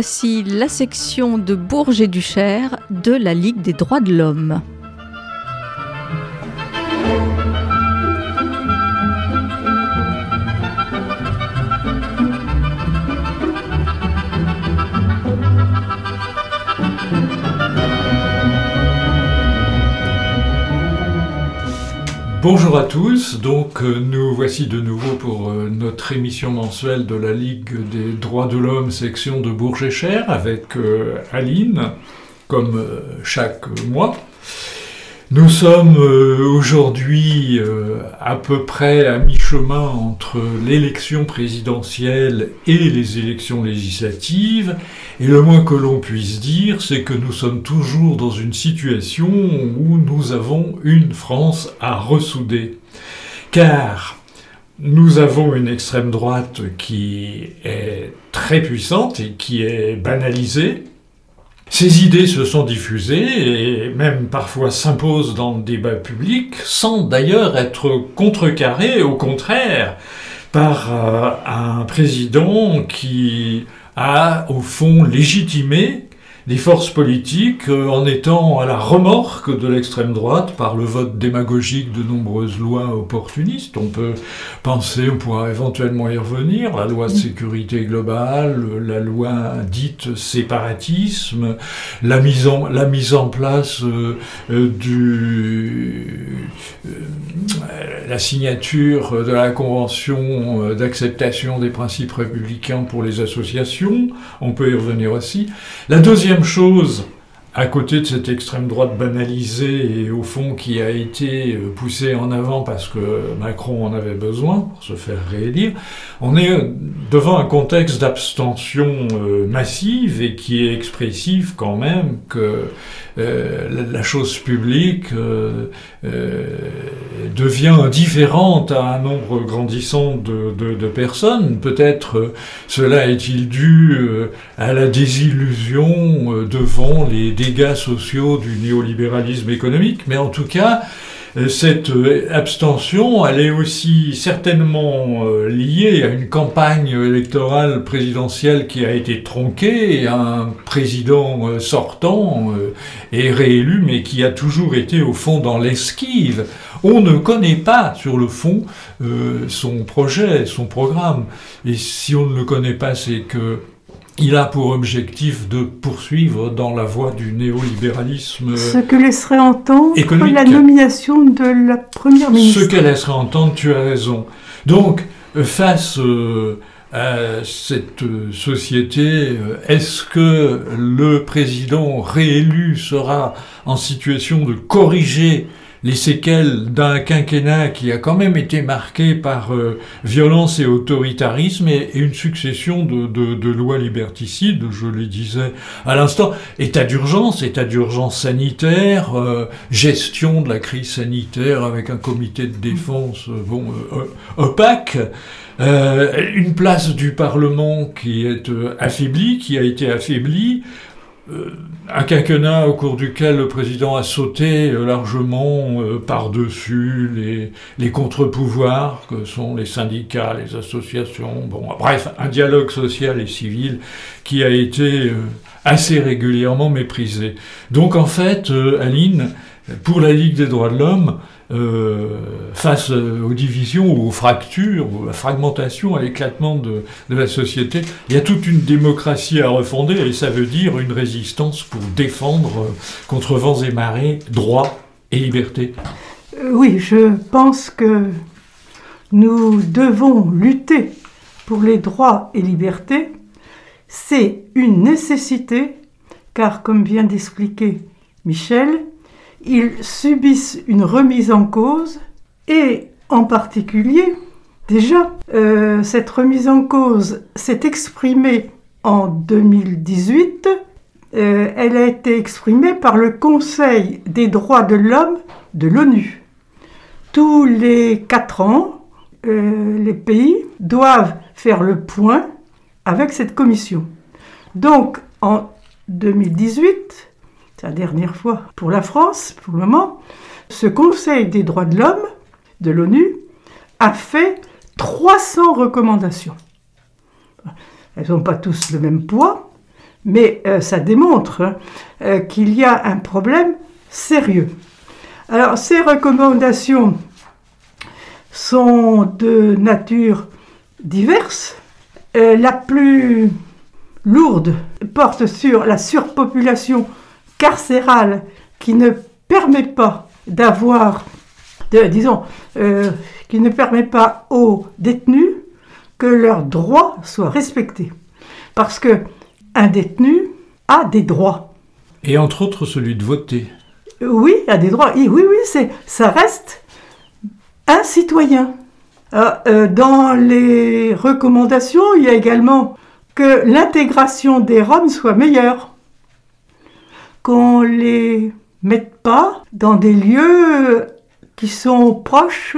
Voici la section de Bourges et Duchère de la Ligue des droits de l'homme. Bonjour à tous, donc euh, nous voici de nouveau pour euh, notre émission mensuelle de la Ligue des droits de l'homme section de Bourges et Cher avec euh, Aline, comme chaque mois. Nous sommes euh, aujourd'hui euh, à peu près à mi-chemin entre l'élection présidentielle et les élections législatives, et le moins que l'on puisse dire, c'est que nous sommes toujours dans une situation où nous avons une France à ressouder. Car nous avons une extrême droite qui est très puissante et qui est banalisée, ces idées se sont diffusées et même parfois s'imposent dans le débat public sans d'ailleurs être contrecarrées, au contraire, par euh, un président qui a au fond légitimé des forces politiques euh, en étant à la remorque de l'extrême droite par le vote démagogique de nombreuses lois opportunistes. On peut penser, on pourra éventuellement y revenir, la loi de sécurité globale, la loi dite séparatisme, la mise en, place euh, euh, du, la signature de la convention d'acceptation des principes républicains pour les associations, on peut y revenir aussi. La deuxième chose, à côté de cette extrême droite banalisée et au fond qui a été euh, poussée en avant parce que Macron en avait besoin pour se faire réélire, on est devant un contexte d'abstention euh, massive et qui est expressif quand même que euh, la chose publique devient différente à un nombre grandissant de, de personnes. Peut-être cela est-il dû à la désillusion devant les dégâts sociaux du néolibéralisme économique, mais en tout cas, euh, cette euh, abstention, elle est aussi certainement euh, liée à une campagne électorale présidentielle qui a été tronquée, un président sortant et réélu, mais qui a toujours été au fond dans l'esquive. On ne connaît pas sur le fond son projet, son programme. Et si on ne le connaît pas, c'est que il a pour objectif de poursuivre dans la voie du néolibéralisme. Ce que laisserait entendre la nomination de la première ministre. Ce qu'elle laisserait entendre, tu as raison. Donc, face euh, à cette société, euh, est-ce que le président réélu sera en situation de corriger les séquelles d'un quinquennat qui a quand même été marqué par euh, violence et autoritarisme et, une succession de, lois liberticides, je le disais à l'instant, état d'urgence, état d'urgence sanitaire, euh, gestion de la crise sanitaire avec un comité de défense euh, bon, opaque, une place du Parlement qui est affaiblie, qui a été affaiblie, un quinquennat au cours duquel le président a sauté euh, largement euh, par-dessus les, les contre-pouvoirs que sont les syndicats, les associations, bon, bref, un dialogue social et civil qui a été assez régulièrement méprisé. Donc en fait, Aline, pour la Ligue des droits de l'homme, euh, face aux divisions, aux fractures, à la fragmentation, à l'éclatement de, la société. Il y a toute une démocratie à refonder et ça veut dire une résistance pour défendre euh, contre vents et marées droits et libertés. Euh, oui, je pense que nous devons lutter pour les droits et libertés. C'est une nécessité car, comme vient d'expliquer Michel, ils subissent une remise en cause et en particulier, déjà, euh, cette remise en cause s'est exprimée en 2018. Euh, elle a été exprimée par le Conseil des droits de l'homme de l'ONU. Tous les quatre ans, euh, les pays doivent faire le point avec cette commission. Donc, en 2018, c'est la dernière fois pour la France, pour le moment, ce Conseil des droits de l'homme de l'ONU a fait 300 recommandations. Elles n'ont pas tous le même poids, mais euh, ça démontre hein, euh, qu'il y a un problème sérieux. Alors ces recommandations sont de nature diverse. Euh, la plus lourde porte sur la surpopulation carcérale qui ne permet pas d'avoir, disons, euh, qui ne permet pas aux détenus que leurs droits soient respectés. Parce que un détenu a des droits. Et entre autres celui de voter. Oui, a des droits. Oui, oui, c'est, ça reste un citoyen. Euh, euh, dans les recommandations, il y a également que l'intégration des Roms soit meilleure. Qu'on les mette pas dans des lieux qui sont proches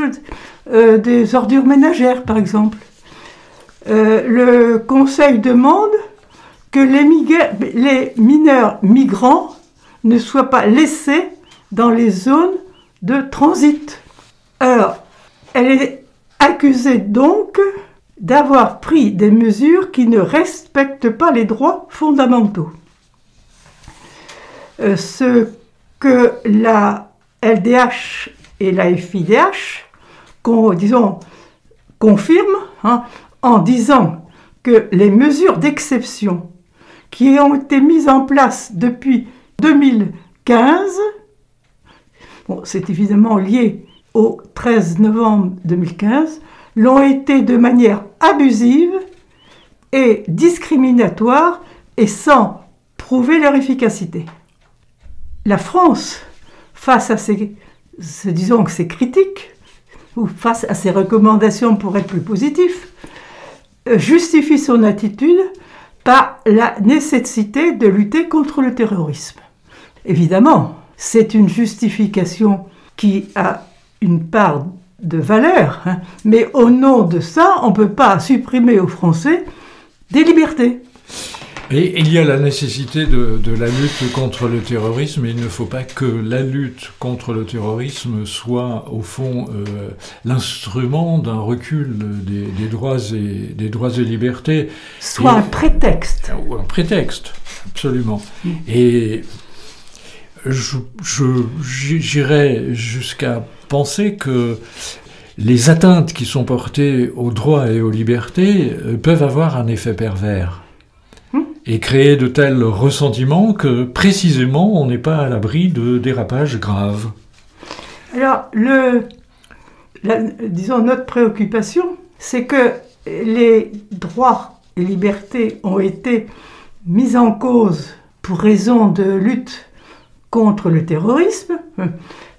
euh, des ordures ménagères, par exemple. le Conseil demande que les, les mineurs migrants ne soient pas laissés dans les zones de transit. Alors, elle est accusée donc d'avoir pris des mesures qui ne respectent pas les droits fondamentaux. Euh, ce que la LDH et la FIDH confirment hein, en disant que les mesures d'exception qui ont été mises en place depuis 2015, bon, c'est évidemment lié au 13 novembre 2015 l'ont été de manière abusive et discriminatoire et sans prouver leur efficacité. La France, face à ces, critiques, ou face à ces recommandations pour être plus positif, euh, justifie son attitude par la nécessité de lutter contre le terrorisme. Évidemment, c'est une justification qui a une part de valeur, hein. mais au nom de ça, on ne peut pas supprimer aux Français des libertés. Et il y a la nécessité de, la lutte contre le terrorisme, il ne faut pas que la lutte contre le terrorisme soit, au fond, euh, l'instrument d'un recul des, droits et, des droits et libertés. Soit un prétexte. Un prétexte, absolument. Mm. Et j'irais jusqu'à penser que les atteintes qui sont portées aux droits et aux libertés euh, peuvent avoir un effet pervers. Et créer de tels ressentiments que précisément on n'est pas à l'abri de dérapages graves. Alors, le, disons, notre préoccupation, c'est que les droits et libertés ont été mis en cause pour raison de lutte contre le terrorisme,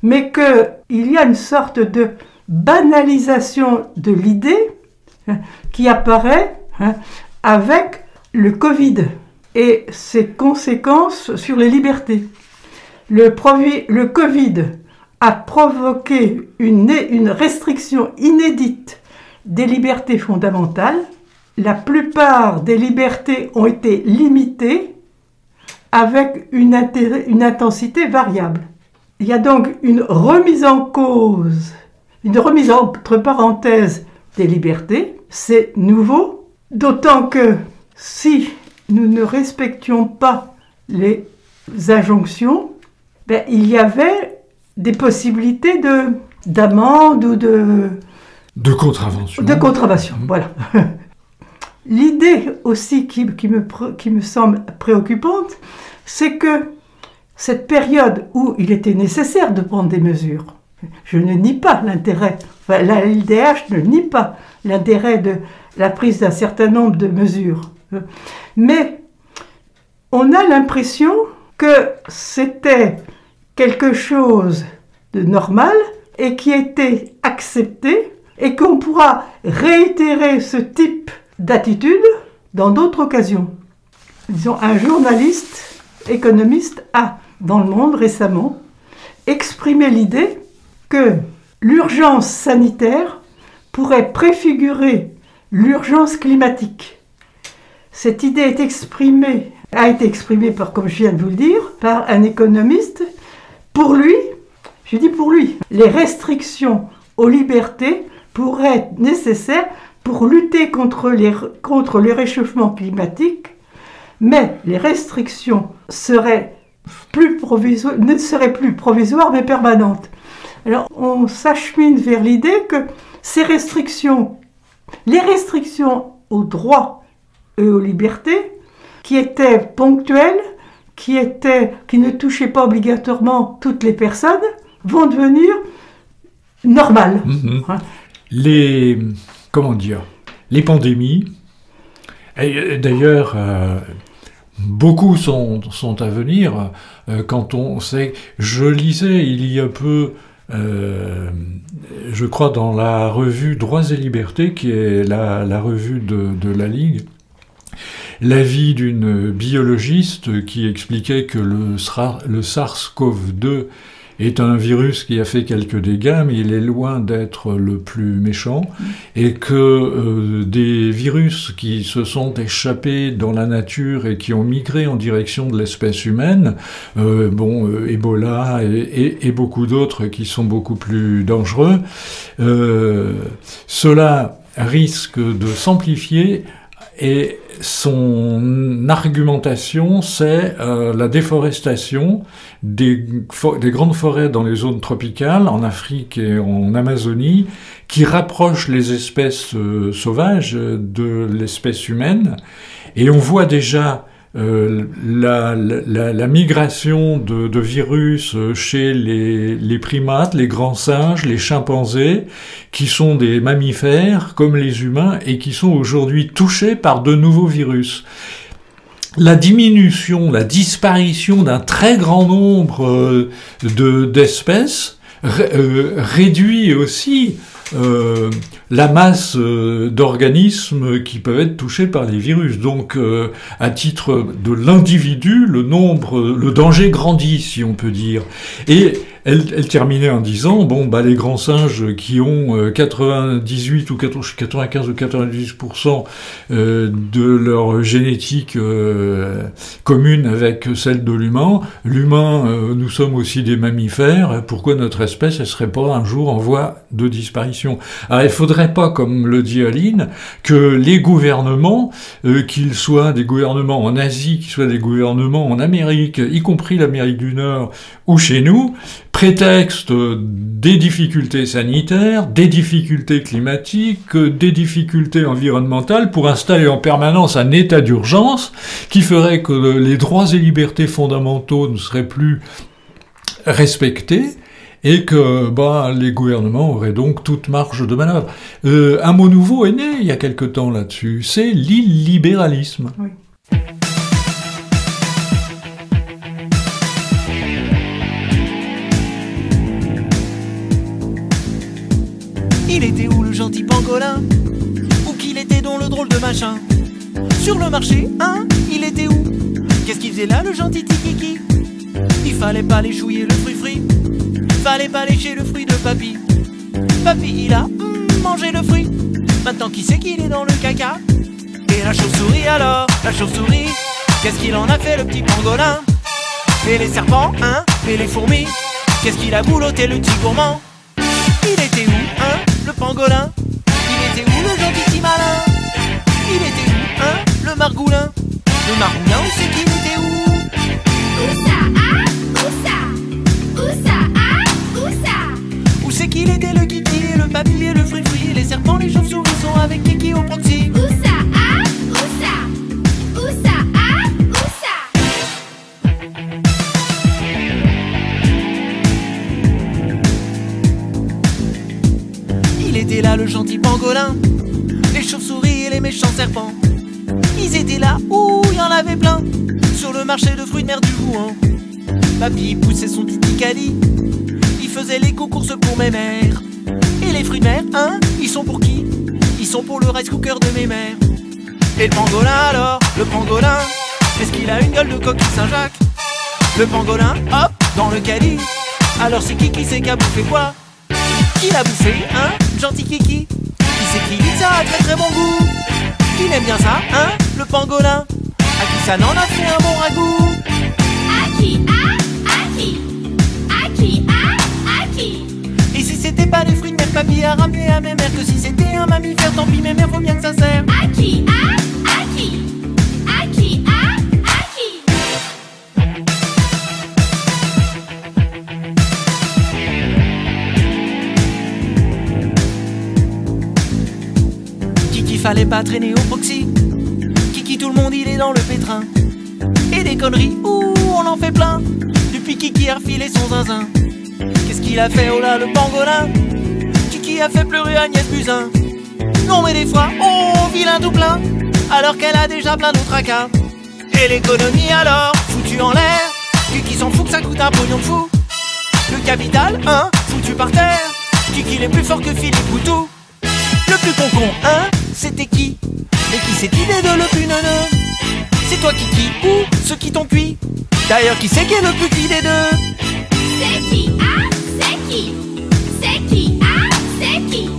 mais qu'il y a une sorte de banalisation de l'idée hein, qui apparaît hein, avec le Covid et ses conséquences sur les libertés. Le, Covid a provoqué une, restriction inédite des libertés fondamentales. La plupart des libertés ont été limitées avec une intensité variable. Il y a donc une remise en cause, une remise entre parenthèses des libertés. C'est nouveau, d'autant que si nous ne respections pas les injonctions, ben, il y avait des possibilités de d'amende ou de de contravention. De contravention, mmh. voilà. L'idée aussi qui, qui, me, qui me semble préoccupante, c'est que cette période où il était nécessaire de prendre des mesures, je ne nie pas l'intérêt, enfin, la LDH ne nie pas l'intérêt de la prise d'un certain nombre de mesures, mais on a l'impression que c'était quelque chose de normal et qui était accepté et qu'on pourra réitérer ce type d'attitude dans d'autres occasions. Disons, un journaliste économiste a, dans le monde récemment, exprimé l'idée que l'urgence sanitaire pourrait préfigurer l'urgence climatique. Cette idée a été exprimée par, comme je viens de vous le dire, par un économiste. Pour lui, je dis pour lui, les restrictions aux libertés pourraient être nécessaires pour lutter contre, le réchauffement climatique, Mais les restrictions ne seraient plus provisoires mais permanentes. Alors on s'achemine vers l'idée que ces restrictions, les restrictions aux droits et aux libertés, qui étaient ponctuelles, qui, étaient, qui ne touchaient pas obligatoirement toutes les personnes, vont devenir normales. Mhm. Les, comment dire, les pandémies, et d'ailleurs, euh, beaucoup sont, sont, à venir. Euh, quand on sait, je lisais il y a peu euh, je crois, dans la revue Droits et Libertés, qui est la, revue de, la Ligue, l'avis d'une biologiste qui expliquait que le, le SARS-CoV-2 est un virus qui a fait quelques dégâts, mais il est loin d'être le plus méchant, et que euh, des virus qui se sont échappés dans la nature et qui ont migré en direction de l'espèce humaine, euh, bon, euh, Ebola et, beaucoup d'autres qui sont beaucoup plus dangereux, cela risque de s'amplifier et son argumentation, c'est euh, la déforestation des, des, grandes forêts dans les zones tropicales, en Afrique et en Amazonie, qui rapprochent les espèces euh, sauvages de l'espèce humaine. Et on voit déjà euh, la, migration de, virus chez les, primates, les grands singes, les chimpanzés, qui sont des mammifères comme les humains et qui sont aujourd'hui touchés par de nouveaux virus. La diminution, la disparition d'un très grand nombre euh, d'espèces euh, réduit aussi euh, la masse euh, d'organismes qui peuvent être touchés par les virus. Donc, euh, à titre de l'individu, le nombre, le danger grandit, si on peut dire. Et elle, terminait en disant bon bah les grands singes qui ont 98 ou 95 ou 98% de leur génétique commune avec celle de l'humain, l'humain, nous sommes aussi des mammifères. Pourquoi notre espèce elle serait pas un jour en voie de disparition? Alors il faudrait pas, comme le dit Aline, que les gouvernements, euh, qu'ils soient des gouvernements en Asie, qu'ils soient des gouvernements en Amérique, y compris l'Amérique du Nord ou chez nous, prétexte des difficultés sanitaires, des difficultés climatiques, des difficultés environnementales pour installer en permanence un état d'urgence qui ferait que les droits et libertés fondamentaux ne seraient plus respectés et que bah, les gouvernements auraient donc toute marge de manœuvre. Euh, un mot nouveau est né il y a quelque temps là-dessus, c'est l'illibéralisme. Il était où le gentil pangolin Où qu'il était donc le drôle de machin Sur le marché, hein Il était où Qu'est-ce qu'il faisait là le gentil tikiki Il fallait pas les chouiller le fruit frit Fallait pas lécher le fruit de papy. Papy, il a mm, mangé le fruit. Maintenant, qui sait qu'il est dans le caca Et la chauve-souris alors La chauve-souris Qu'est-ce qu'il en a fait, le petit pangolin Et les serpents, hein Et les fourmis Qu'est-ce qu'il a boulotté, le petit gourmand Il était où, hein Le pangolin. Il était où, le gentil petit malin Il était où, hein Le margoulin? Le margoulin, où c'est qu'il était Où? Il le gentil pangolin, les chauves-souris et les méchants serpents. Ils étaient là, où il y en avait plein, sur le marché de fruits de mer du Rouen. Papy poussait son petit caddie faisais les courses pour mes mères. Et les fruits de mer, hein, ils sont pour qui? Ils sont pour le rice cooker de mes mères. Et le pangolin alors Le pangolin Est-ce qu'il a une gueule de coquille Saint-Jacques? Le pangolin, hop, dans le caddie. Alors c'est qui qui sait qu'a quoi? Qui l'a bouffé, hein Gentil Kiki Qui c'est qui dit ça a très très bon goût. Qui aime bien ça, hein Le pangolin À qui ça n'en a fait un bon ragoût À qui À À qui À qui et si c'était pas les fruits de mes papy à ramener à mes mères Que si c'était un mammifère, tant pis mes mères, faut bien que ça sert À qui À À qui À qui À fallait pas traîner au proxy. Kiki, tout le monde, il est dans le pétrin. Et des conneries, ouh, on en fait plein. Depuis Kiki a refilé son zinzin. Qu'est-ce qu'il a fait, oh là, le pangolin? Kiki a fait pleurer Agnès Buzyn. Non, mais des fois, oh, vilain tout. Alors qu'elle a déjà plein d'autres tracas. Et l'économie alors, foutu en l'air. Kiki s'en fout que ça coûte un pognon de fou. Le capital, hein, foutu par terre. Kiki il est plus fort que Philippe Poutou. Le plus con hein, c'était qui Et qui s'est idée de le plus neuneux C'est toi Kiki ou ceux qui t'ont cuit D'ailleurs, qui c'est qui est le plus qui des deux C'est qui Ah, c'est qui C'est qui Ah, c'est qui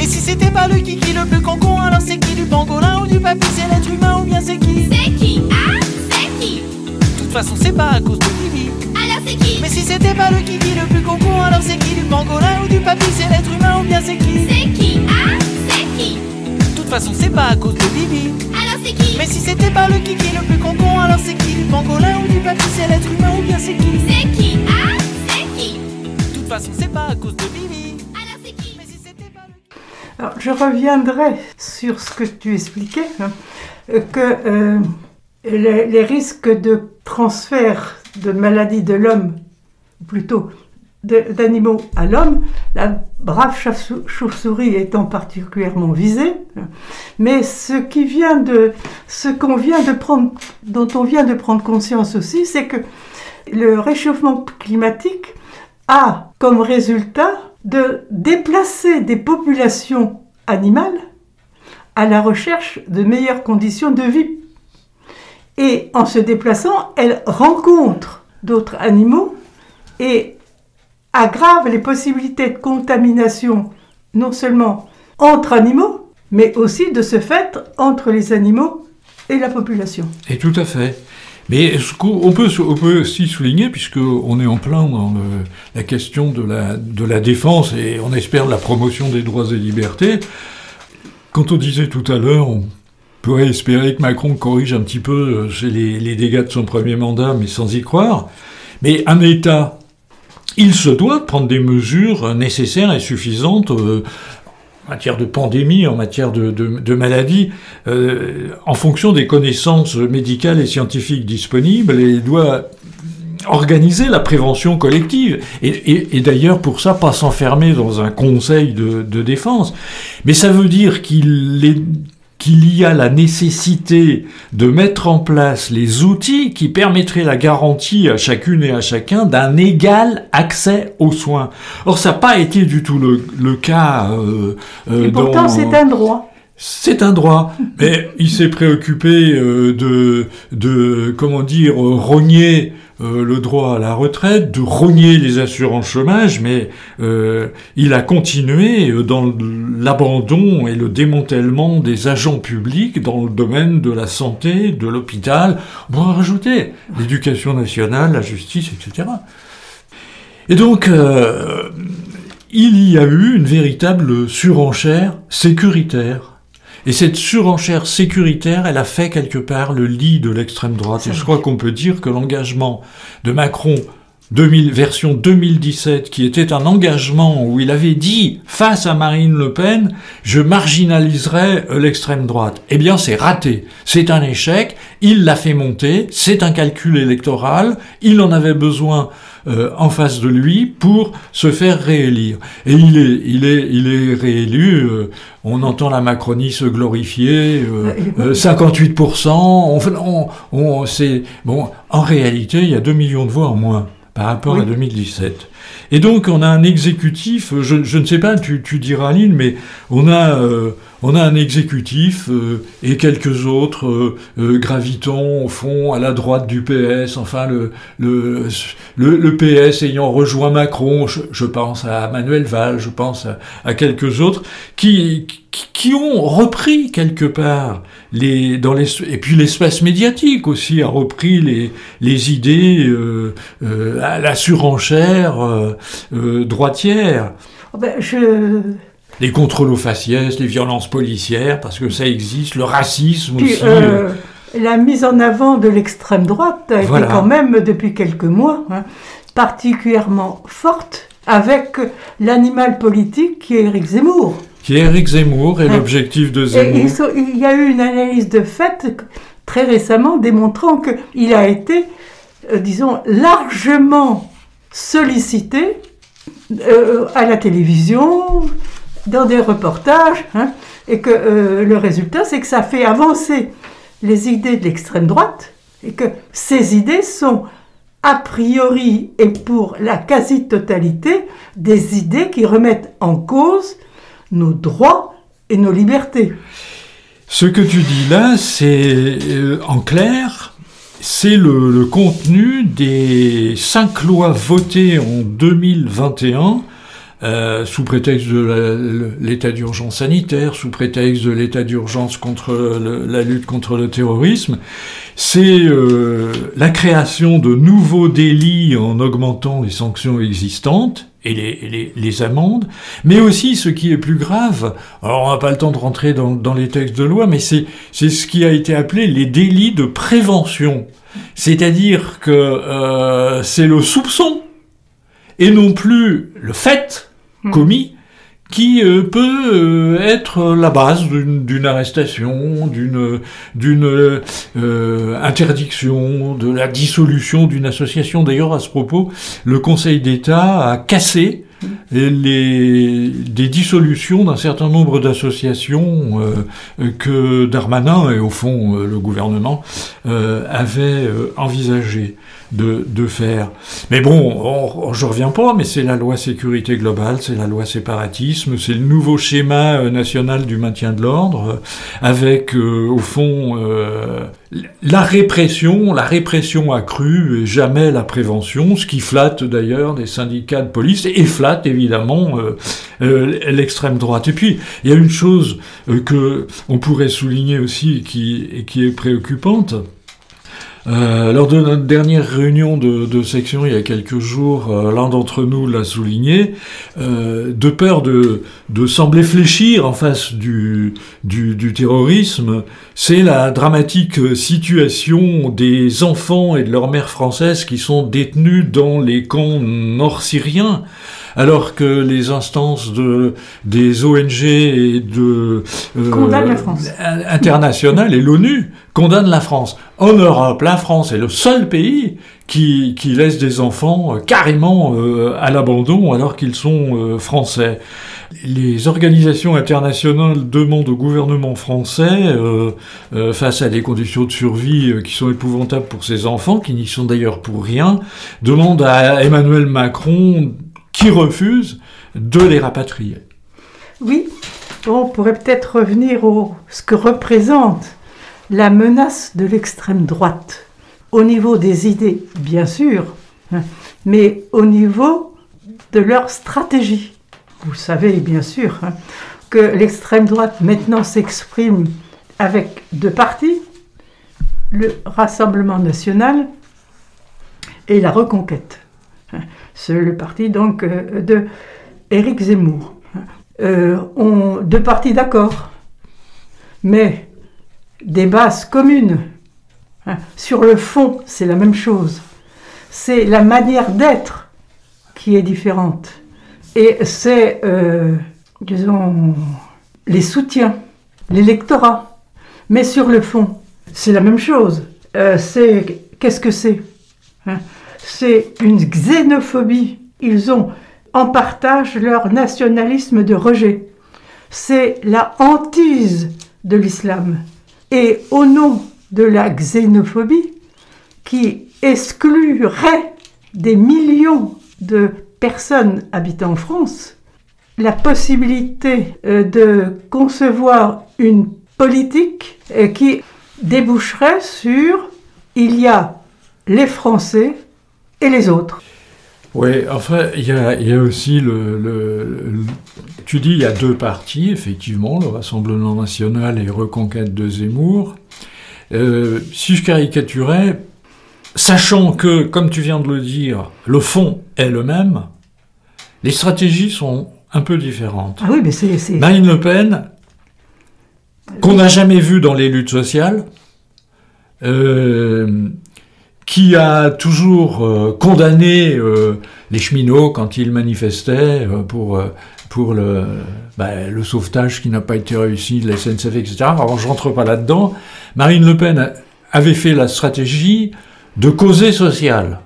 Et si c'était pas le Kiki le plus con alors c'est qui du pangolin ou du papy C'est l'être humain ou bien c'est qui C'est qui Ah, c'est qui De toute façon, c'est pas à cause de Bibi. Alors c'est qui Mais si c'était pas le Kiki le plus con alors c'est qui du pangolin ou du papy? C'est l'être humain ou bien c'est qui? C'est qui? Ah, c'est qui? De toute façon, c'est pas à cause de Bibi. Alors c'est qui? Mais si c'était pas le Kiki le plus con alors c'est qui du pangolin ou du papy? C'est l'être humain ou bien c'est qui? C'est qui? Ah, c'est qui? De toute façon, c'est pas à cause de Bibi. Alors c'est qui? Mais si c'était pas le Alors, je reviendrai sur ce que tu expliquais, hein, que euh, les, les risques de transfert de maladies de l'homme, ou plutôt d'animaux à l'homme, la brave chauve- chauve-souris étant particulièrement visée, mais ce qui vient de, dont on vient de prendre conscience aussi, c'est que le réchauffement climatique a comme résultat de déplacer des populations animales à la recherche de meilleures conditions de vie. Et en se déplaçant, elles rencontrent d'autres animaux et aggravent les possibilités de contamination non seulement entre animaux, mais aussi de ce fait entre les animaux et la population. Et tout à fait. Mais on peut, aussi souligner, puisqu'on est en plein dans la question de la, défense et on espère la promotion des droits et libertés, quand on disait tout à l'heure, pourrait espérer que Macron corrige un petit peu euh, les, les dégâts de son premier mandat, mais sans y croire. Mais un État, il se doit de prendre des mesures nécessaires et suffisantes euh, en matière de pandémie, en matière de, de, maladie, euh, en fonction des connaissances médicales et scientifiques disponibles, et doit organiser la prévention collective. Et, et- et d'ailleurs, pour ça, pas s'enfermer dans un conseil de, de défense. Mais ça veut dire qu'il est qu'il y a la nécessité de mettre en place les outils qui permettraient la garantie à chacune et à chacun d'un égal accès aux soins. Or, ça n'a pas été du tout le, le cas. euh, euh, Et pourtant, dans- c'est un droit. C'est un droit, mais il s'est préoccupé euh, de, de, comment dire, euh, rogner euh, le droit à la retraite, de rogner les assurances chômage, mais il a continué dans l'abandon et le démantèlement des agents publics dans le domaine de la santé, de l'hôpital, on pourrait rajouter l'éducation nationale, la justice, etc. Et donc, il y a eu une véritable surenchère sécuritaire. Et cette surenchère sécuritaire, elle a fait quelque part le lit de l'extrême droite. Et je crois qu'on peut dire que l'engagement de Macron 2000, version 2017, qui était un engagement où il avait dit face à Marine Le Pen, je marginaliserai euh, l'extrême droite. Eh bien, c'est raté. C'est un échec. Il l'a fait monter. C'est un calcul électoral. Il en avait besoin euh, en face de lui pour se faire réélire. Et il est, il est, il est réélu. euh, on entend la Macronie se glorifier. euh, euh, 58%. On, fait- on, on, c'est bon. En réalité, il y a 2 millions de voix en moins par rapport à Oui. 2017. Et donc, on a un exécutif. Je, je ne sais pas, tu, tu diras, Aline, mais on a, euh, on a un exécutif euh, et quelques autres euh, euh, gravitons au fond à la droite du PS. Enfin, le, le, le, le PS ayant rejoint Macron, je, je pense à Manuel Valls, je pense à, à quelques autres, qui, qui, qui ont repris quelque part les, dans les, et puis l'espace médiatique aussi a repris les, les idées euh, euh, à la surenchère euh, droitière. Oh ben, je... Les contrôles aux faciès, les violences policières, parce que ça existe, le racisme Puis, aussi. la mise en avant de l'extrême droite a Voilà. été quand même, depuis quelques mois, hein, particulièrement forte avec l'animal politique qui est Éric Zemmour. Qui est Éric Zemmour et l'objectif de Zemmour. il y a eu une analyse de fait très récemment démontrant qu'il a été, euh, disons, largement sollicité euh, à la télévision, dans des reportages, hein, et que euh, le résultat, c'est que ça fait avancer les idées de l'extrême droite, et que ces idées sont a priori et pour la quasi-totalité des idées qui remettent en cause nos droits et nos libertés. Ce que tu dis là, c'est euh, en clair, c'est le, le contenu des cinq lois votées en 2021 euh, sous prétexte de l'état d'urgence sanitaire, sous prétexte de l'état d'urgence contre la lutte contre le terrorisme. C'est euh, la création de nouveaux délits en augmentant les sanctions existantes et les, les- les amendes, mais aussi ce qui est plus grave, alors on n'a pas le temps de rentrer dans, dans les textes de loi, mais c'est c'est ce qui a été appelé les délits de prévention. C'est-à-dire que euh, c'est le soupçon et non plus le fait commis qui euh, peut euh, être la base d'une arrestation, d'une d'une euh, interdiction, de la dissolution d'une association. D'ailleurs, à ce propos, le Conseil d'État a cassé les, des dissolutions d'un certain nombre d'associations euh, que Darmanin et au fond euh, le gouvernement euh, avaient envisagé de, faire. Mais bon, on, on- je reviens pas, mais c'est la loi sécurité globale, c'est la loi séparatisme, c'est le nouveau schéma national du maintien de l'ordre, avec au fond la répression, la répression accrue et jamais la prévention, ce qui flatte d'ailleurs des syndicats de police et flatte évidemment euh, euh, l'extrême droite. Et puis il y a une chose euh, que on pourrait souligner aussi qui, et qui est préoccupante. Lors de notre dernière réunion de, section il y a quelques jours, l'un d'entre nous l'a souligné, de peur de, de sembler fléchir en face du, du, du terrorisme, c'est la dramatique situation des enfants et de leurs mères françaises qui sont détenus dans les camps nord-syriens, alors que les instances de, des ONG et de euh, Condamnent la France. internationales et l'ONU condamnent la France. En Europe, la France est le seul pays qui, qui laisse des enfants euh, carrément euh, à l'abandon alors qu'ils sont euh, français. Les organisations internationales demandent au gouvernement français, face à des conditions de survie qui sont épouvantables pour ces enfants, qui n'y sont d'ailleurs pour rien, demandent à Emmanuel Macron, qui refuse, de les rapatrier. Oui, on pourrait peut-être revenir au ce que représente la menace de l'extrême droite au niveau des idées, bien sûr, hein, mais au niveau de leur stratégie. Vous savez bien sûr hein, que l'extrême droite maintenant s'exprime avec deux partis, le Rassemblement national et la Reconquête. Hein, C'est le parti donc euh, de Éric Zemmour. Euh, ont deux partis d'accord, mais des bases communes. Hein, Sur le fond, c'est la même chose. C'est la manière d'être qui est différente. Et c'est, euh, disons, les soutiens, l'électorat. Mais sur le fond, c'est la même chose. Euh, c'est qu'est-ce que c'est? Hein C'est une xénophobie. Ils ont en partage leur nationalisme de rejet. C'est la hantise de l'islam. Et au nom de la xénophobie, qui exclurait des millions de personnes habitant en France, la possibilité euh, de concevoir une politique euh, qui déboucherait sur il y a les Français et les autres. Oui, enfin, il y a, aussi le- le- Tu dis, il y a deux partis, effectivement, le Rassemblement national et Reconquête de Zemmour. Euh, si je caricaturais, sachant que, comme tu viens de le dire, le fond est le même, les stratégies sont un peu différentes. Ah oui, mais c'est... c'est- Marine Le Pen, qu'on n'a jamais vu dans les luttes sociales, euh, qui a toujours euh, condamné euh, les cheminots quand ils manifestaient pour, pour le, bah, le sauvetage qui n'a pas été réussi de la SNCF, etc. Alors je rentre pas là-dedans. Marine Le Pen avait fait la stratégie de causer social.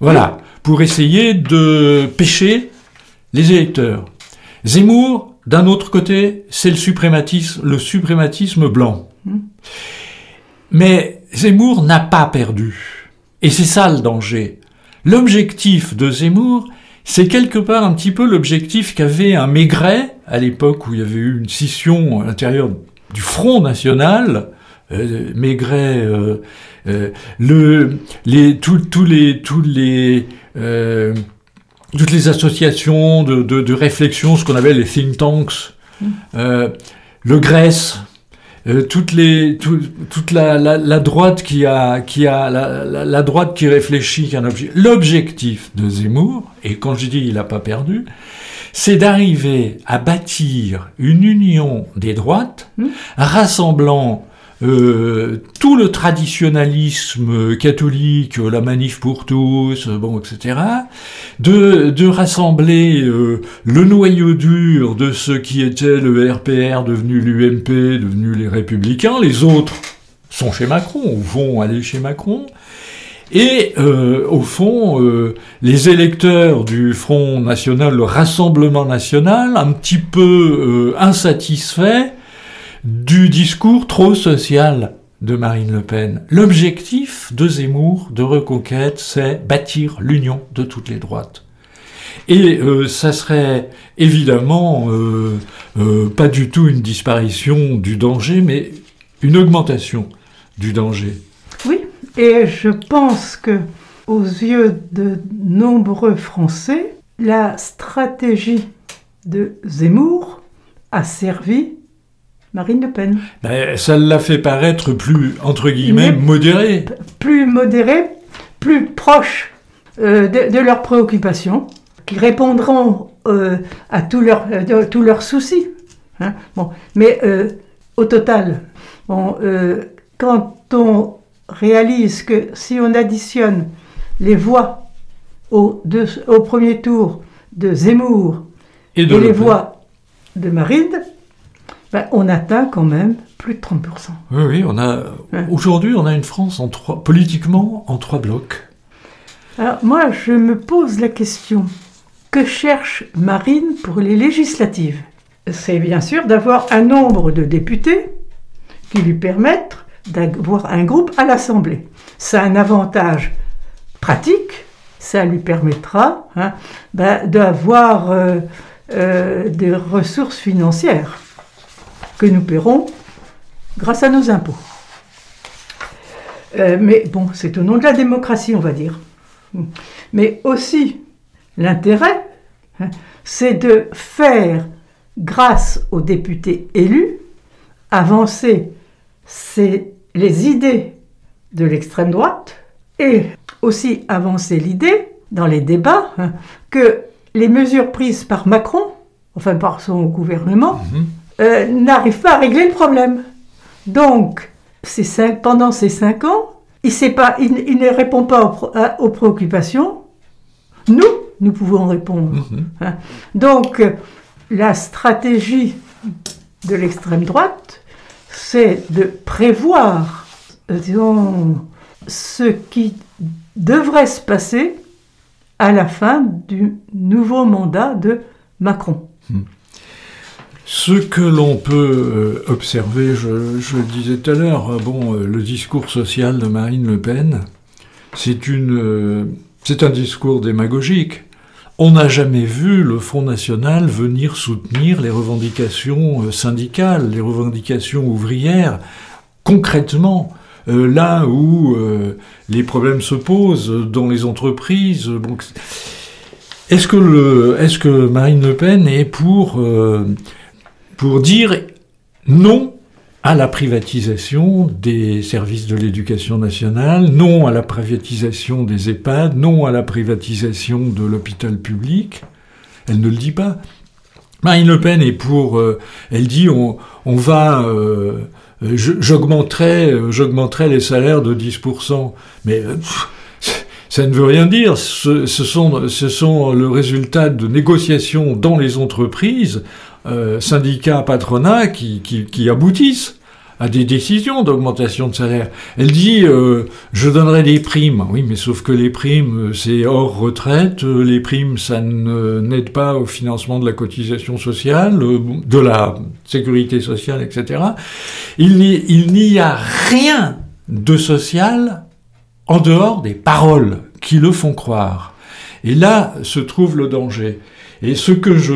Voilà, pour essayer de pêcher les électeurs. Zemmour, d'un autre côté, c'est le suprématisme, le suprématisme blanc. Mais Zemmour n'a pas perdu. Et c'est ça le danger. L'objectif de Zemmour, c'est quelque part un petit peu l'objectif qu'avait un Maigret à l'époque où il y avait eu une scission à l'intérieur du Front National. Euh, Maigret, euh, euh, le, les, tous les, tous les, euh, toutes les associations de, de, de réflexion, ce qu'on appelle les think tanks, euh, le Grèce, euh, toutes les, tout- toute la, la, la droite qui a, qui a la, droite qui réfléchit, L'objectif de Zemmour, et quand je dis il n'a pas perdu, c'est d'arriver à bâtir une union des droites rassemblant euh, tout le traditionnalisme catholique, la manif pour tous, euh, bon, etc., de, de rassembler euh, le noyau dur de ce qui était le RPR devenu l'UMP, devenu les Républicains, les autres sont chez Macron, ou vont aller chez Macron, et euh, au fond, euh, les électeurs du Front National, le Rassemblement National, un petit peu euh, insatisfaits du discours trop social de Marine Le Pen. L'objectif de Zemmour, de Reconquête, c'est bâtir l'union de toutes les droites. Et euh, ça serait évidemment euh, euh, pas du tout une disparition du danger, mais une augmentation du danger. Oui, et je pense que aux yeux de nombreux Français, la stratégie de Zemmour a servi Marine Le Pen. Ben, ça l'a fait paraître plus, entre guillemets, Mais- modéré. Plus modérée, plus proche euh, de, de leurs préoccupations, qui répondront euh, à tous leurs, euh, tous leurs soucis. hein. Bon, mais au total, bon, quand on réalise que si on additionne les voix au, deux- au premier tour de Zemmour Et et de Le les Pen. voix de Marine, ben, on atteint quand même plus de 30%. Oui, oui, on a. Ouais. Aujourd'hui, on a une France en trois, politiquement en trois blocs. Alors moi, je me pose la question, que cherche Marine pour les législatives? C'est bien sûr d'avoir un nombre de députés qui lui permettent d'avoir un groupe à l'Assemblée. C'est un avantage pratique, ça lui permettra hein, ben, d'avoir euh, euh, des ressources financières que nous paierons grâce à nos impôts. Euh, mais bon, c'est au nom de la démocratie, on va dire. Mais aussi, l'intérêt, hein, c'est de faire, grâce aux députés élus, avancer ces- les idées de l'extrême droite et aussi avancer l'idée dans les débats hein, que les mesures prises par Macron, enfin par son gouvernement, euh, n'arrivent pas à régler le problème. Donc, ces cinq- pendant ces cinq ans, il, sait pas, il, il ne répond pas aux, pro- à- aux préoccupations. Nous, nous pouvons répondre. Mhm. hein. Donc, la stratégie de l'extrême droite, c'est de prévoir, euh, disons, ce qui devrait se passer à la fin du nouveau mandat de Macron. Ce que l'on peut euh, observer, je, disais tout à l'heure, euh, bon, euh, le discours social de Marine Le Pen, c'est une, euh, c'est un discours démagogique. On n'a jamais vu le Front National venir soutenir les revendications syndicales, les revendications ouvrières, concrètement. là où les problèmes se posent dans les entreprises. est-ce que, le, est-ce que Marine Le Pen est pour pour dire non à la privatisation des services de l'éducation nationale, non à la privatisation des EHPAD, non à la privatisation de l'hôpital public. Elle ne le dit pas. Marine Le Pen est pour. euh, elle dit on, on va. euh, euh, j'augmenterai les salaires de 10%. Mais ça ne veut rien dire. Ce sont, ce sont le résultat de négociations dans les entreprises, euh, syndicats, patronats, qui, qui, aboutissent à des décisions d'augmentation de salaire. Elle dit euh, je donnerai des primes. Oui, mais sauf que les primes, euh, c'est hors retraite. Les primes, ça n'aide pas au financement de la cotisation sociale, de la sécurité sociale, etc. Il n'y a rien de social en dehors des paroles qui le font croire. Et là se trouve le danger. Et ce que je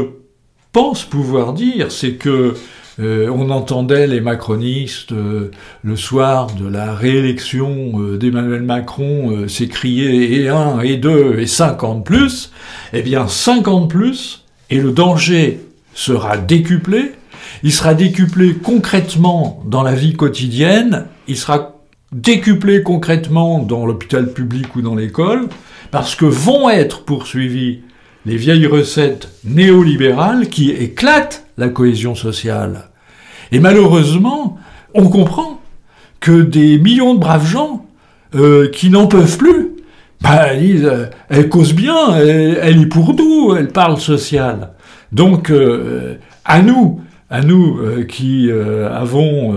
pense pouvoir dire, c'est que euh, on entendait les macronistes euh, le soir de la réélection euh, d'Emmanuel Macron s'écrier et un, et deux, et 50 plus. Eh bien, 50 plus, et le danger sera décuplé. Il sera décuplé concrètement dans la vie quotidienne. Il sera décuplé concrètement dans l'hôpital public ou dans l'école, parce que vont être poursuivies les vieilles recettes néolibérales qui éclatent la cohésion sociale. Et malheureusement, on comprend que des millions de braves gens euh, qui n'en peuvent plus, bah, ils euh, elle cause bien, elle, elle est pour nous, elle parle social. Donc, euh, à nous, à nous qui avons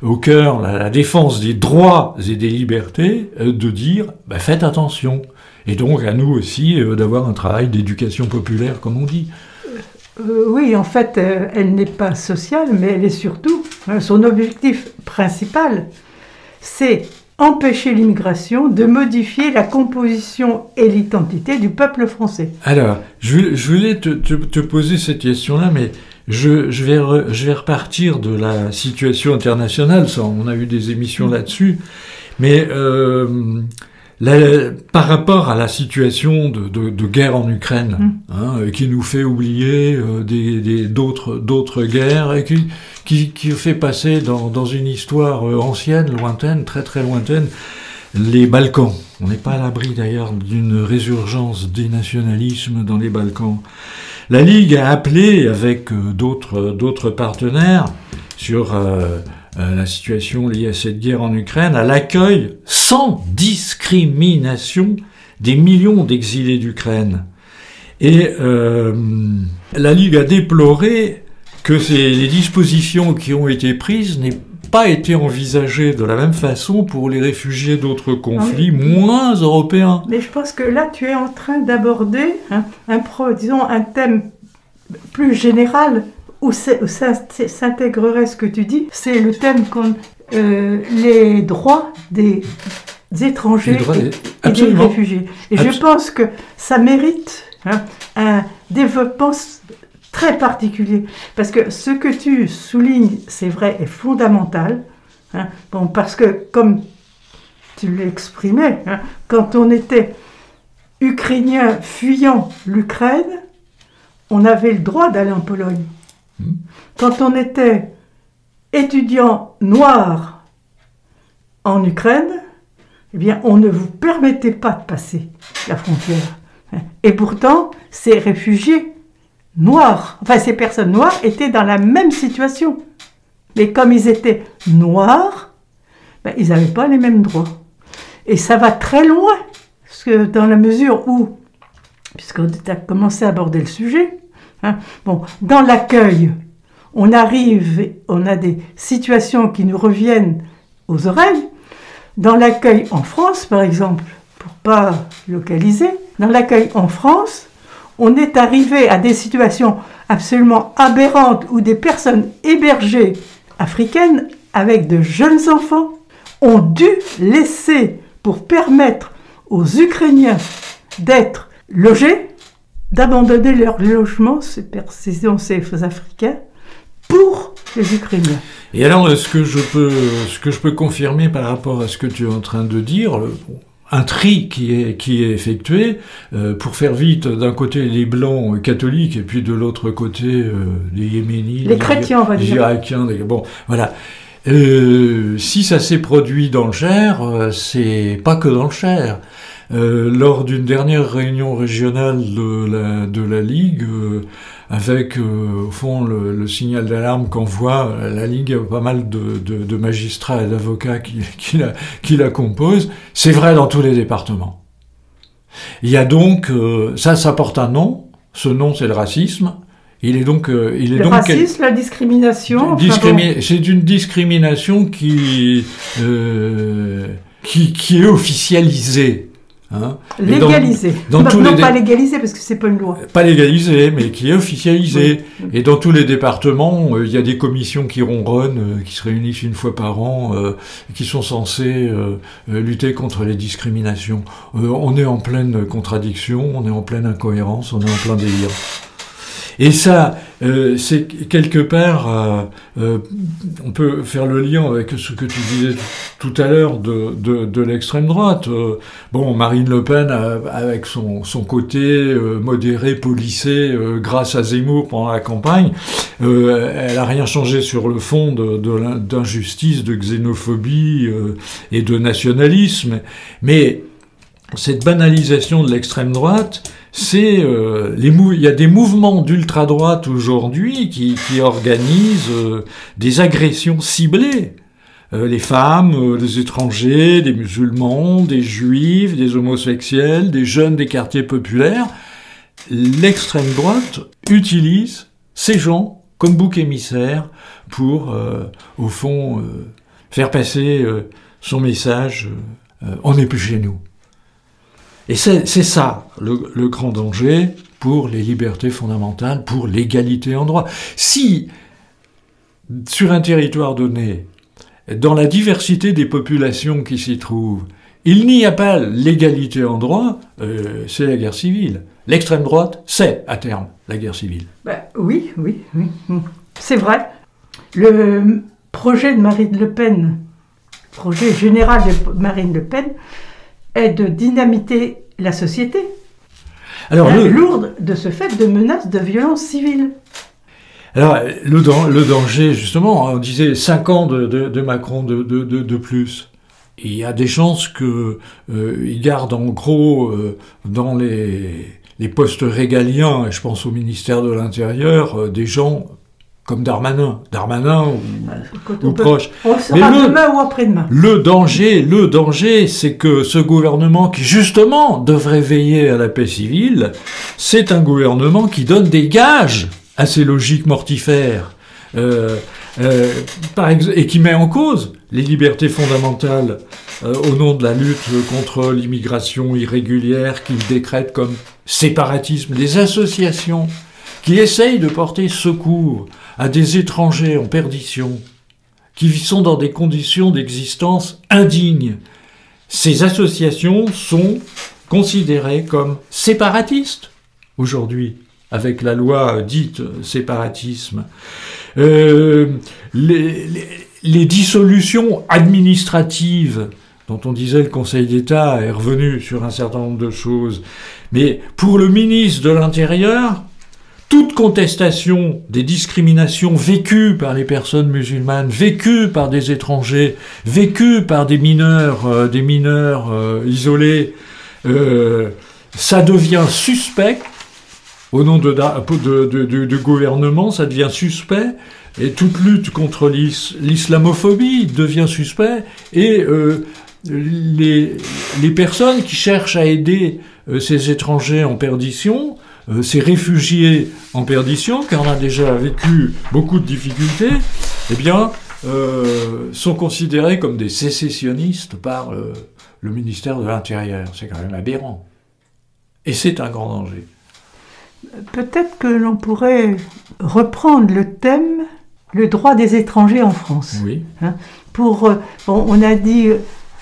au cœur la, défense des droits et des libertés, de dire bah, faites attention. Et donc à nous aussi euh, d'avoir un travail d'éducation populaire, comme on dit. Euh, oui, en fait, euh, elle n'est pas sociale, mais elle est surtout, hein, son objectif principal, c'est empêcher l'immigration de modifier la composition et l'identité du peuple français. Alors, je, voulais- je voulais te, te- te poser cette question-là, mais je, je vais re- je vais repartir de la situation internationale. Ça, on a eu des émissions là-dessus. Mais euh, la- par rapport à la situation de, de- de guerre en Ukraine, hein, euh, qui nous fait oublier euh, des- des- d'autres guerres et qui, qui, qui fait passer dans, dans une histoire euh, ancienne, lointaine, très très lointaine, les Balkans. On n'est pas à l'abri d'ailleurs d'une résurgence des nationalismes dans les Balkans. La Ligue a appelé, avec d'autres d'autres partenaires, sur euh, euh, la situation liée à cette guerre en Ukraine, à l'accueil sans discrimination des millions d'exilés d'Ukraine. Et euh, la Ligue a déploré que ces, les dispositions qui ont été prises n'aient pas été envisagées de la même façon pour les réfugiés d'autres conflits moins européens. Mais je pense que là, tu es en train d'aborder un, pro- disons, un thème plus général où ça s'intégrerait ce que tu dis. C'est le thème qu'on euh, les droits des étrangers Les droits des- et, et des réfugiés. Et je pense que ça mérite hein, un développement très particulier. Parce que ce que tu soulignes, c'est vrai, est fondamental. hein. Bon, parce que comme tu l'exprimais, hein, quand on était ukrainien fuyant l'Ukraine, on avait le droit d'aller en Pologne. Quand on était étudiant noir en Ukraine, eh on ne vous permettait pas de passer la frontière. Et pourtant, ces réfugiés noirs, enfin ces personnes noires, étaient dans la même situation. Mais comme ils étaient noirs, ben, ils n'avaient pas les mêmes droits. Et ça va très loin, parce dans la mesure où, puisqu'on a commencé à aborder le sujet, hein, bon, dans l'accueil, on arrive, on a des situations qui nous reviennent aux oreilles. Dans l'accueil en France, par exemple, pour pas localiser, dans l'accueil en France, on est arrivé à des situations absolument aberrantes où des personnes hébergées africaines avec de jeunes enfants ont dû laisser pour permettre aux Ukrainiens d'être logés, d'abandonner leur logement, ces, per- ces, Africains, pour les Ukrainiens. Et alors, ce que je peux, ce que je peux confirmer par rapport à ce que tu es en train de dire, un tri qui est, qui est effectué, euh, pour faire vite, d'un côté les blancs catholiques, et puis de l'autre côté euh, les yéménis, Les chrétiens, on va les dire. irakiens, les- bon, voilà. Euh, si ça s'est produit dans le Cher, c'est pas que dans le Cher. Euh, lors d'une dernière réunion régionale de la, de la Ligue, euh, avec euh, au fond le, le signal d'alarme qu'envoie la Ligue, pas mal de, de- de magistrats et d'avocats qui, qui, la, qui la composent, c'est vrai dans tous les départements. Il y a donc, euh, ça, ça porte un nom. Ce nom, c'est le racisme. Il est donc, euh, il est Le donc racisme, la discrimination. enfin C'est une discrimination qui, euh, qui, qui est officialisée. Hein. dans- légalisé. dans non, pas légalisé parce que c'est pas une loi. Pas légalisée, mais qui est officialisée. Oui. Et dans tous les départements, euh, il y a des commissions qui ronronnent, euh, qui se réunissent une fois par an, euh, qui sont censées lutter contre les discriminations. On est en pleine contradiction, on est en pleine incohérence, on est en plein délire. Et ça, euh, c'est quelque part, euh, euh, on peut faire le lien avec ce que tu disais tout à l'heure de, de, de l'extrême droite. Euh, bon, Marine Le Pen, avec son, son côté euh, modéré, euh, grâce à Zemmour pendant la campagne, elle a rien changé sur le fond de, de d'injustice, de xénophobie et de nationalisme. Mais cette banalisation de l'extrême droite, c'est euh, les il y a des mouvements d'ultra droite aujourd'hui qui, qui organisent euh, des agressions ciblées. Euh, les femmes, euh, les étrangers, des musulmans, des juifs, des homosexuels, des jeunes des quartiers populaires. L'extrême droite utilise ces gens comme bouc émissaire pour, euh, au fond, faire passer son message on n'est plus chez nous. Et c'est ça le, grand danger pour les libertés fondamentales, pour l'égalité en droit. Si, sur un territoire donné, dans la diversité des populations qui s'y trouvent, il n'y a pas l'égalité en droit, euh, c'est la guerre civile. L'extrême droite, c'est à terme la guerre civile. Ben, oui, oui, oui. C'est vrai. Le projet de Marine Le Pen, projet général de Marine Le Pen, est de dynamiter la société, Alors, le, lourde de ce fait de menaces de violence civile. Alors, le, dan- le danger, justement, on disait 5 ans de, de- de Macron de, plus. Il y a des chances qu'il garde en gros euh, dans les, les postes régaliens, et je pense au ministère de l'Intérieur, euh, des gens comme Darmanin. Darmanin ou, peut- proche. on le saura Mais le- demain ou après-demain. Le danger, le danger, c'est que ce gouvernement qui justement devrait veiller à la paix civile, c'est un gouvernement qui donne des gages à ces logiques mortifères, euh, euh, par et qui met en cause les libertés fondamentales euh, au nom de la lutte contre l'immigration irrégulière qu'il décrète comme séparatisme. Les associations qui essayent de porter secours à des étrangers en perdition, qui sont dans des conditions d'existence indignes. Ces associations sont considérées comme séparatistes aujourd'hui, avec la loi dite séparatisme. Euh, les, dissolutions administratives dont on disait le Conseil d'État est revenu sur un certain nombre de choses, mais pour le ministre de l'Intérieur, toute contestation des discriminations vécues par les personnes musulmanes, vécues par des étrangers, vécues par des mineurs, euh, des mineurs euh, isolés, euh, ça devient suspect au nom de, de gouvernement, ça devient suspect, et toute lutte contre l'is- l'islamophobie devient suspect, et les, personnes qui cherchent à aider ces étrangers en perdition, euh, ces réfugiés en perdition, car on a déjà vécu beaucoup de difficultés, eh bien, euh, sont considérés comme des sécessionnistes par euh, le ministère de l'Intérieur. C'est quand même aberrant. Et c'est un grand danger. Peut-être que l'on pourrait reprendre le thème le droit des étrangers en France. Oui. Pour, euh, bon, on a dit,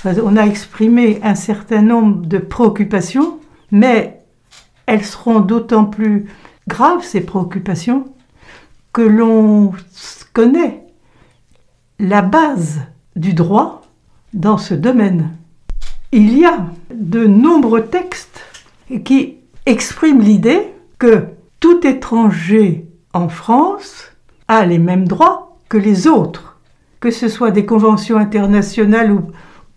on a exprimé un certain nombre de préoccupations, mais elles seront d'autant plus graves ces préoccupations que l'on connaît la base du droit dans ce domaine. Il y a de nombreux textes qui expriment l'idée que tout étranger en France a les mêmes droits que les autres, que ce soit des conventions internationales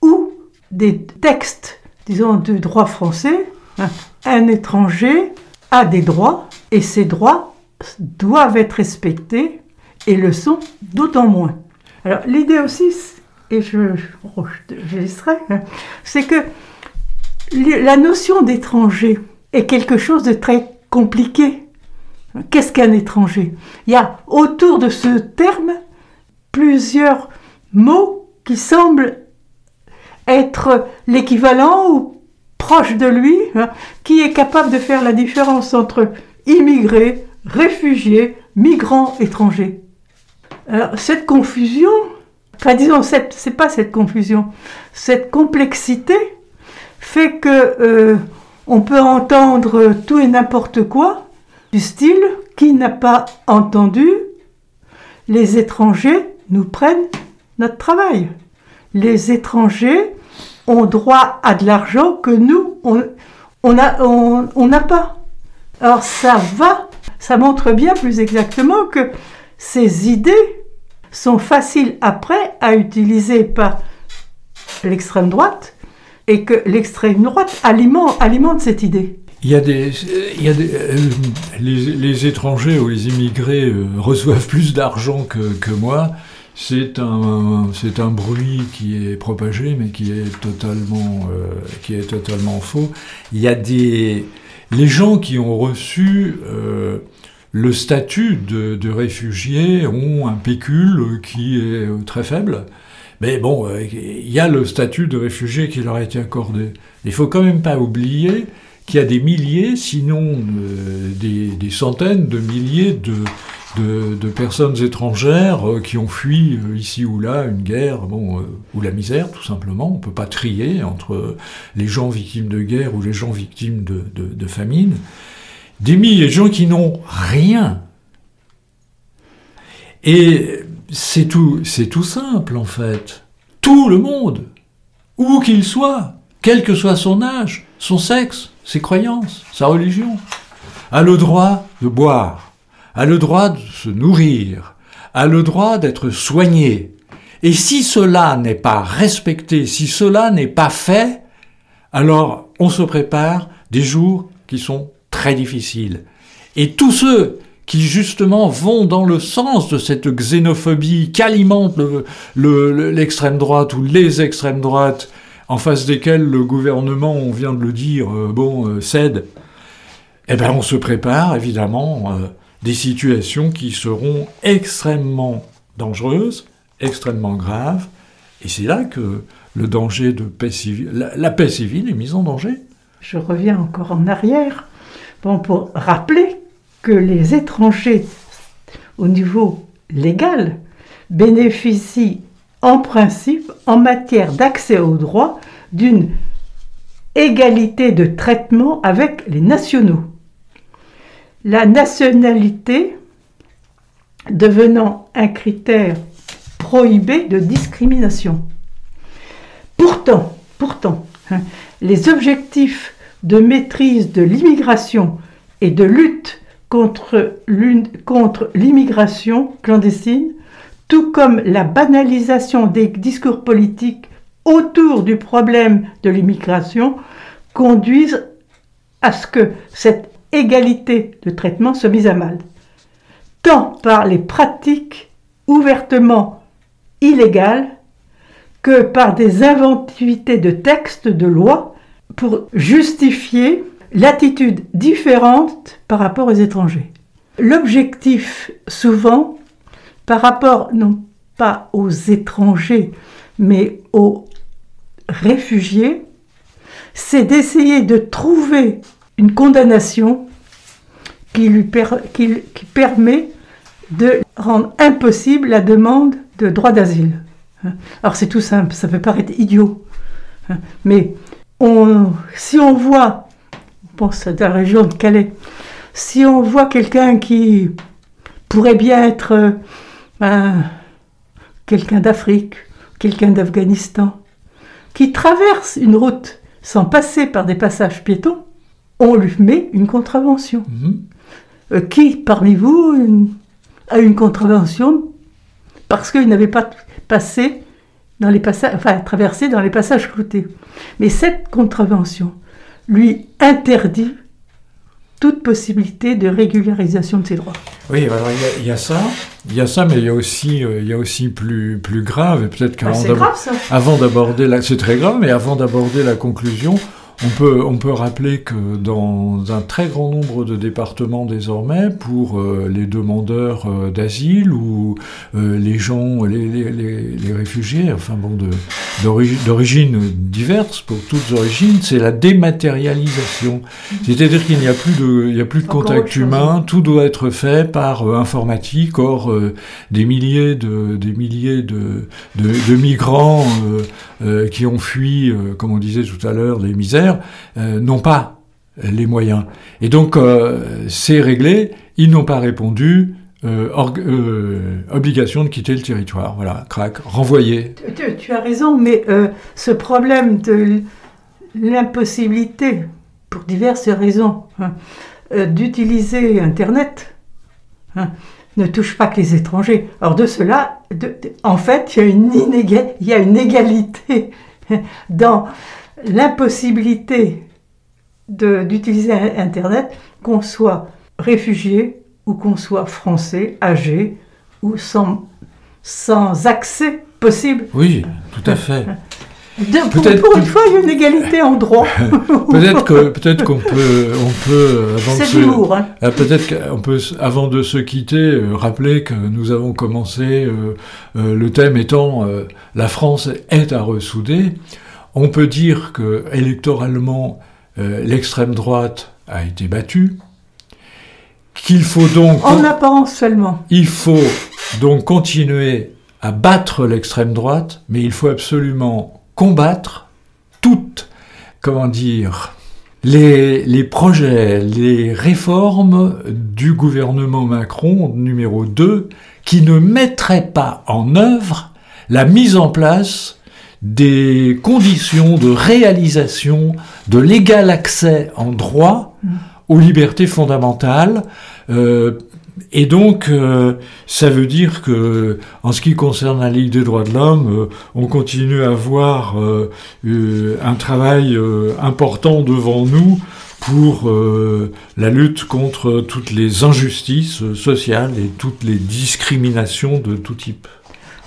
ou, des textes, disons, de droit français. Un étranger a des droits et ces droits doivent être respectés et le sont d'autant moins. Alors l'idée aussi, et je, je, je laisserai, hein, c'est que La notion d'étranger est quelque chose de très compliqué. Qu'est-ce qu'un étranger? Il y a autour de ce terme plusieurs mots qui semblent être l'équivalent ou proche de lui, hein, qui est capable de faire la différence entre immigré, réfugié, migrant, étranger. Alors, cette confusion, enfin disons, c'est pas cette confusion, cette complexité fait que euh, on peut entendre tout et n'importe quoi du style qui n'a pas entendu les étrangers nous prennent notre travail. Les étrangers ont droit à de l'argent que nous, on n'a on, pas. Alors ça va, ça montre bien plus exactement que ces idées sont faciles après à utiliser par l'extrême droite et que l'extrême droite alimente, alimente cette idée. Il y a des, il y a des euh, les, étrangers ou les immigrés euh, reçoivent plus d'argent que, que, moi. C'est un, c'est un bruit qui est propagé, mais qui est totalement, euh, qui est totalement faux. Il y a des, les gens qui ont reçu le statut de, de réfugié ont un pécule qui est très faible. Mais bon, il y a le statut de réfugié qui leur a été accordé. Il faut quand même pas oublier qu'il y a des milliers, sinon euh, des, centaines de milliers de, de, personnes étrangères euh, qui ont fui euh, ici ou là une guerre, bon, ou la misère tout simplement. On ne peut pas trier entre les gens victimes de guerre ou les gens victimes de, de famine. Des milliers de gens qui n'ont rien. Et c'est tout, c'est tout simple en fait. Tout le monde, où qu'il soit, quel que soit son âge, son sexe, ses croyances, sa religion, a le droit de boire, a le droit de se nourrir, a le droit d'être soigné. Et si cela n'est pas respecté, si cela n'est pas fait, alors on se prépare des jours qui sont très difficiles. Et tous ceux qui justement vont dans le sens de cette xénophobie qu'alimente l'extrême droite ou les extrêmes droites, en face desquels le gouvernement, on vient de le dire, euh, bon, euh, cède, eh bien on se prépare évidemment euh, des situations qui seront extrêmement dangereuses, extrêmement graves, et c'est là que le danger de la, paix civile est mise en danger. Je reviens encore en arrière, pour rappeler que les étrangers au niveau légal bénéficient en principe, en matière d'accès aux droits, d'une égalité de traitement avec les nationaux. La nationalité devenant un critère prohibé de discrimination. Pourtant, pourtant, hein, les objectifs de maîtrise de l'immigration et de lutte contre l'immigration clandestine tout comme la banalisation des discours politiques autour du problème de l'immigration, conduisent à ce que cette égalité de traitement soit mise à mal, tant par les pratiques ouvertement illégales que par des inventivités de textes, de lois, pour justifier l'attitude différente par rapport aux étrangers. L'objectif, souvent, par rapport non pas aux étrangers, mais aux réfugiés, c'est d'essayer de trouver une condamnation qui, lui permet de rendre impossible la demande de droit d'asile. Alors c'est tout simple, ça peut paraître idiot, mais on, si on voit, on pense à la région de Calais, si on voit quelqu'un qui pourrait bien être quelqu'un d'Afrique, quelqu'un d'Afghanistan, qui traverse une route sans passer par des passages piétons, on lui met une contravention. Mhm. Euh, qui parmi vous a une contravention parce qu'il n'avait pas passé dans les passages, enfin traversé dans les passages cloutés. Mais cette contravention lui interdit toute possibilité de régularisation de ses droits. Oui, alors il y, a ça, il y a ça, mais il y a aussi, euh, il y a aussi plus, plus grave, et peut-être qu'avant ah, avant d'aborder la... C'est très grave, mais avant d'aborder la conclusion, on peut, on peut rappeler que dans un très grand nombre de départements désormais, pour euh, les demandeurs euh, d'asile ou euh, les gens, les, les, les, les réfugiés, enfin bon, de- d'ori- d'origines diverses, pour toutes origines, c'est la dématérialisation. C'est-à-dire qu'il n'y a plus de, il n'y a plus de contact humain, tout doit être fait par informatique. Or, des milliers de, des milliers de, de, de migrants qui ont fui, comme on disait tout à l'heure, les misères, euh, n'ont pas les moyens. Et donc, euh, c'est réglé, ils n'ont pas répondu, euh, obligation de quitter le territoire. Voilà, crac, renvoyé. Tu, as raison, mais ce problème de l'impossibilité, pour diverses raisons, hein, d'utiliser Internet hein, ne touche pas que les étrangers. Or de cela, en fait, il y a une, inéga- il y a une égalité dans l'impossibilité d'utiliser Internet, qu'on soit réfugié ou qu'on soit français, âgé ou sans, sans accès possible. Oui, tout à fait. De- pour, Peut-être pour une fois, il y a une égalité en droit. Peut-être que peut-être qu'on peut on peut avant de se-. Hein. Ah, Peut-être qu'on peut, avant de se quitter, euh, rappeler que nous avons commencé, euh, euh, le thème étant euh, la France est à ressouder. On peut dire que électoralement, euh, l'extrême droite a été battue, qu'il faut donc En apparence seulement. il faut donc continuer à battre l'extrême droite, mais il faut absolument combattre toutes, comment dire, les, les projets, les réformes du gouvernement Macron numéro 2 qui ne mettraient pas en œuvre la mise en place des conditions de réalisation de l'égal accès en droit aux libertés fondamentales. euh, et donc, euh, ça veut dire que, en ce qui concerne la Ligue des droits de l'homme, euh, on continue à avoir euh, un travail important devant nous pour euh, la lutte contre toutes les injustices sociales et toutes les discriminations de tout type.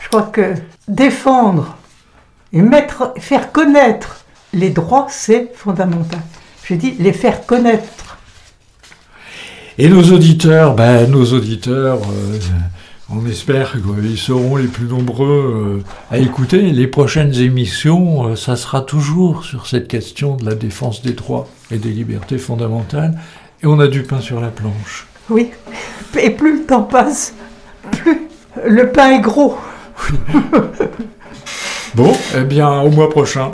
Je crois que défendre et mettre, faire connaître les droits, c'est fondamental. Je dis les faire connaître. Et nos auditeurs, ben, nos auditeurs, euh, on espère qu'ils seront les plus nombreux euh, à écouter. Les prochaines émissions, euh, ça sera toujours sur cette question de la défense des droits et des libertés fondamentales. Et on a du pain sur la planche. Oui. Et plus le temps passe, plus le pain est gros. Bon, eh bien, au mois prochain.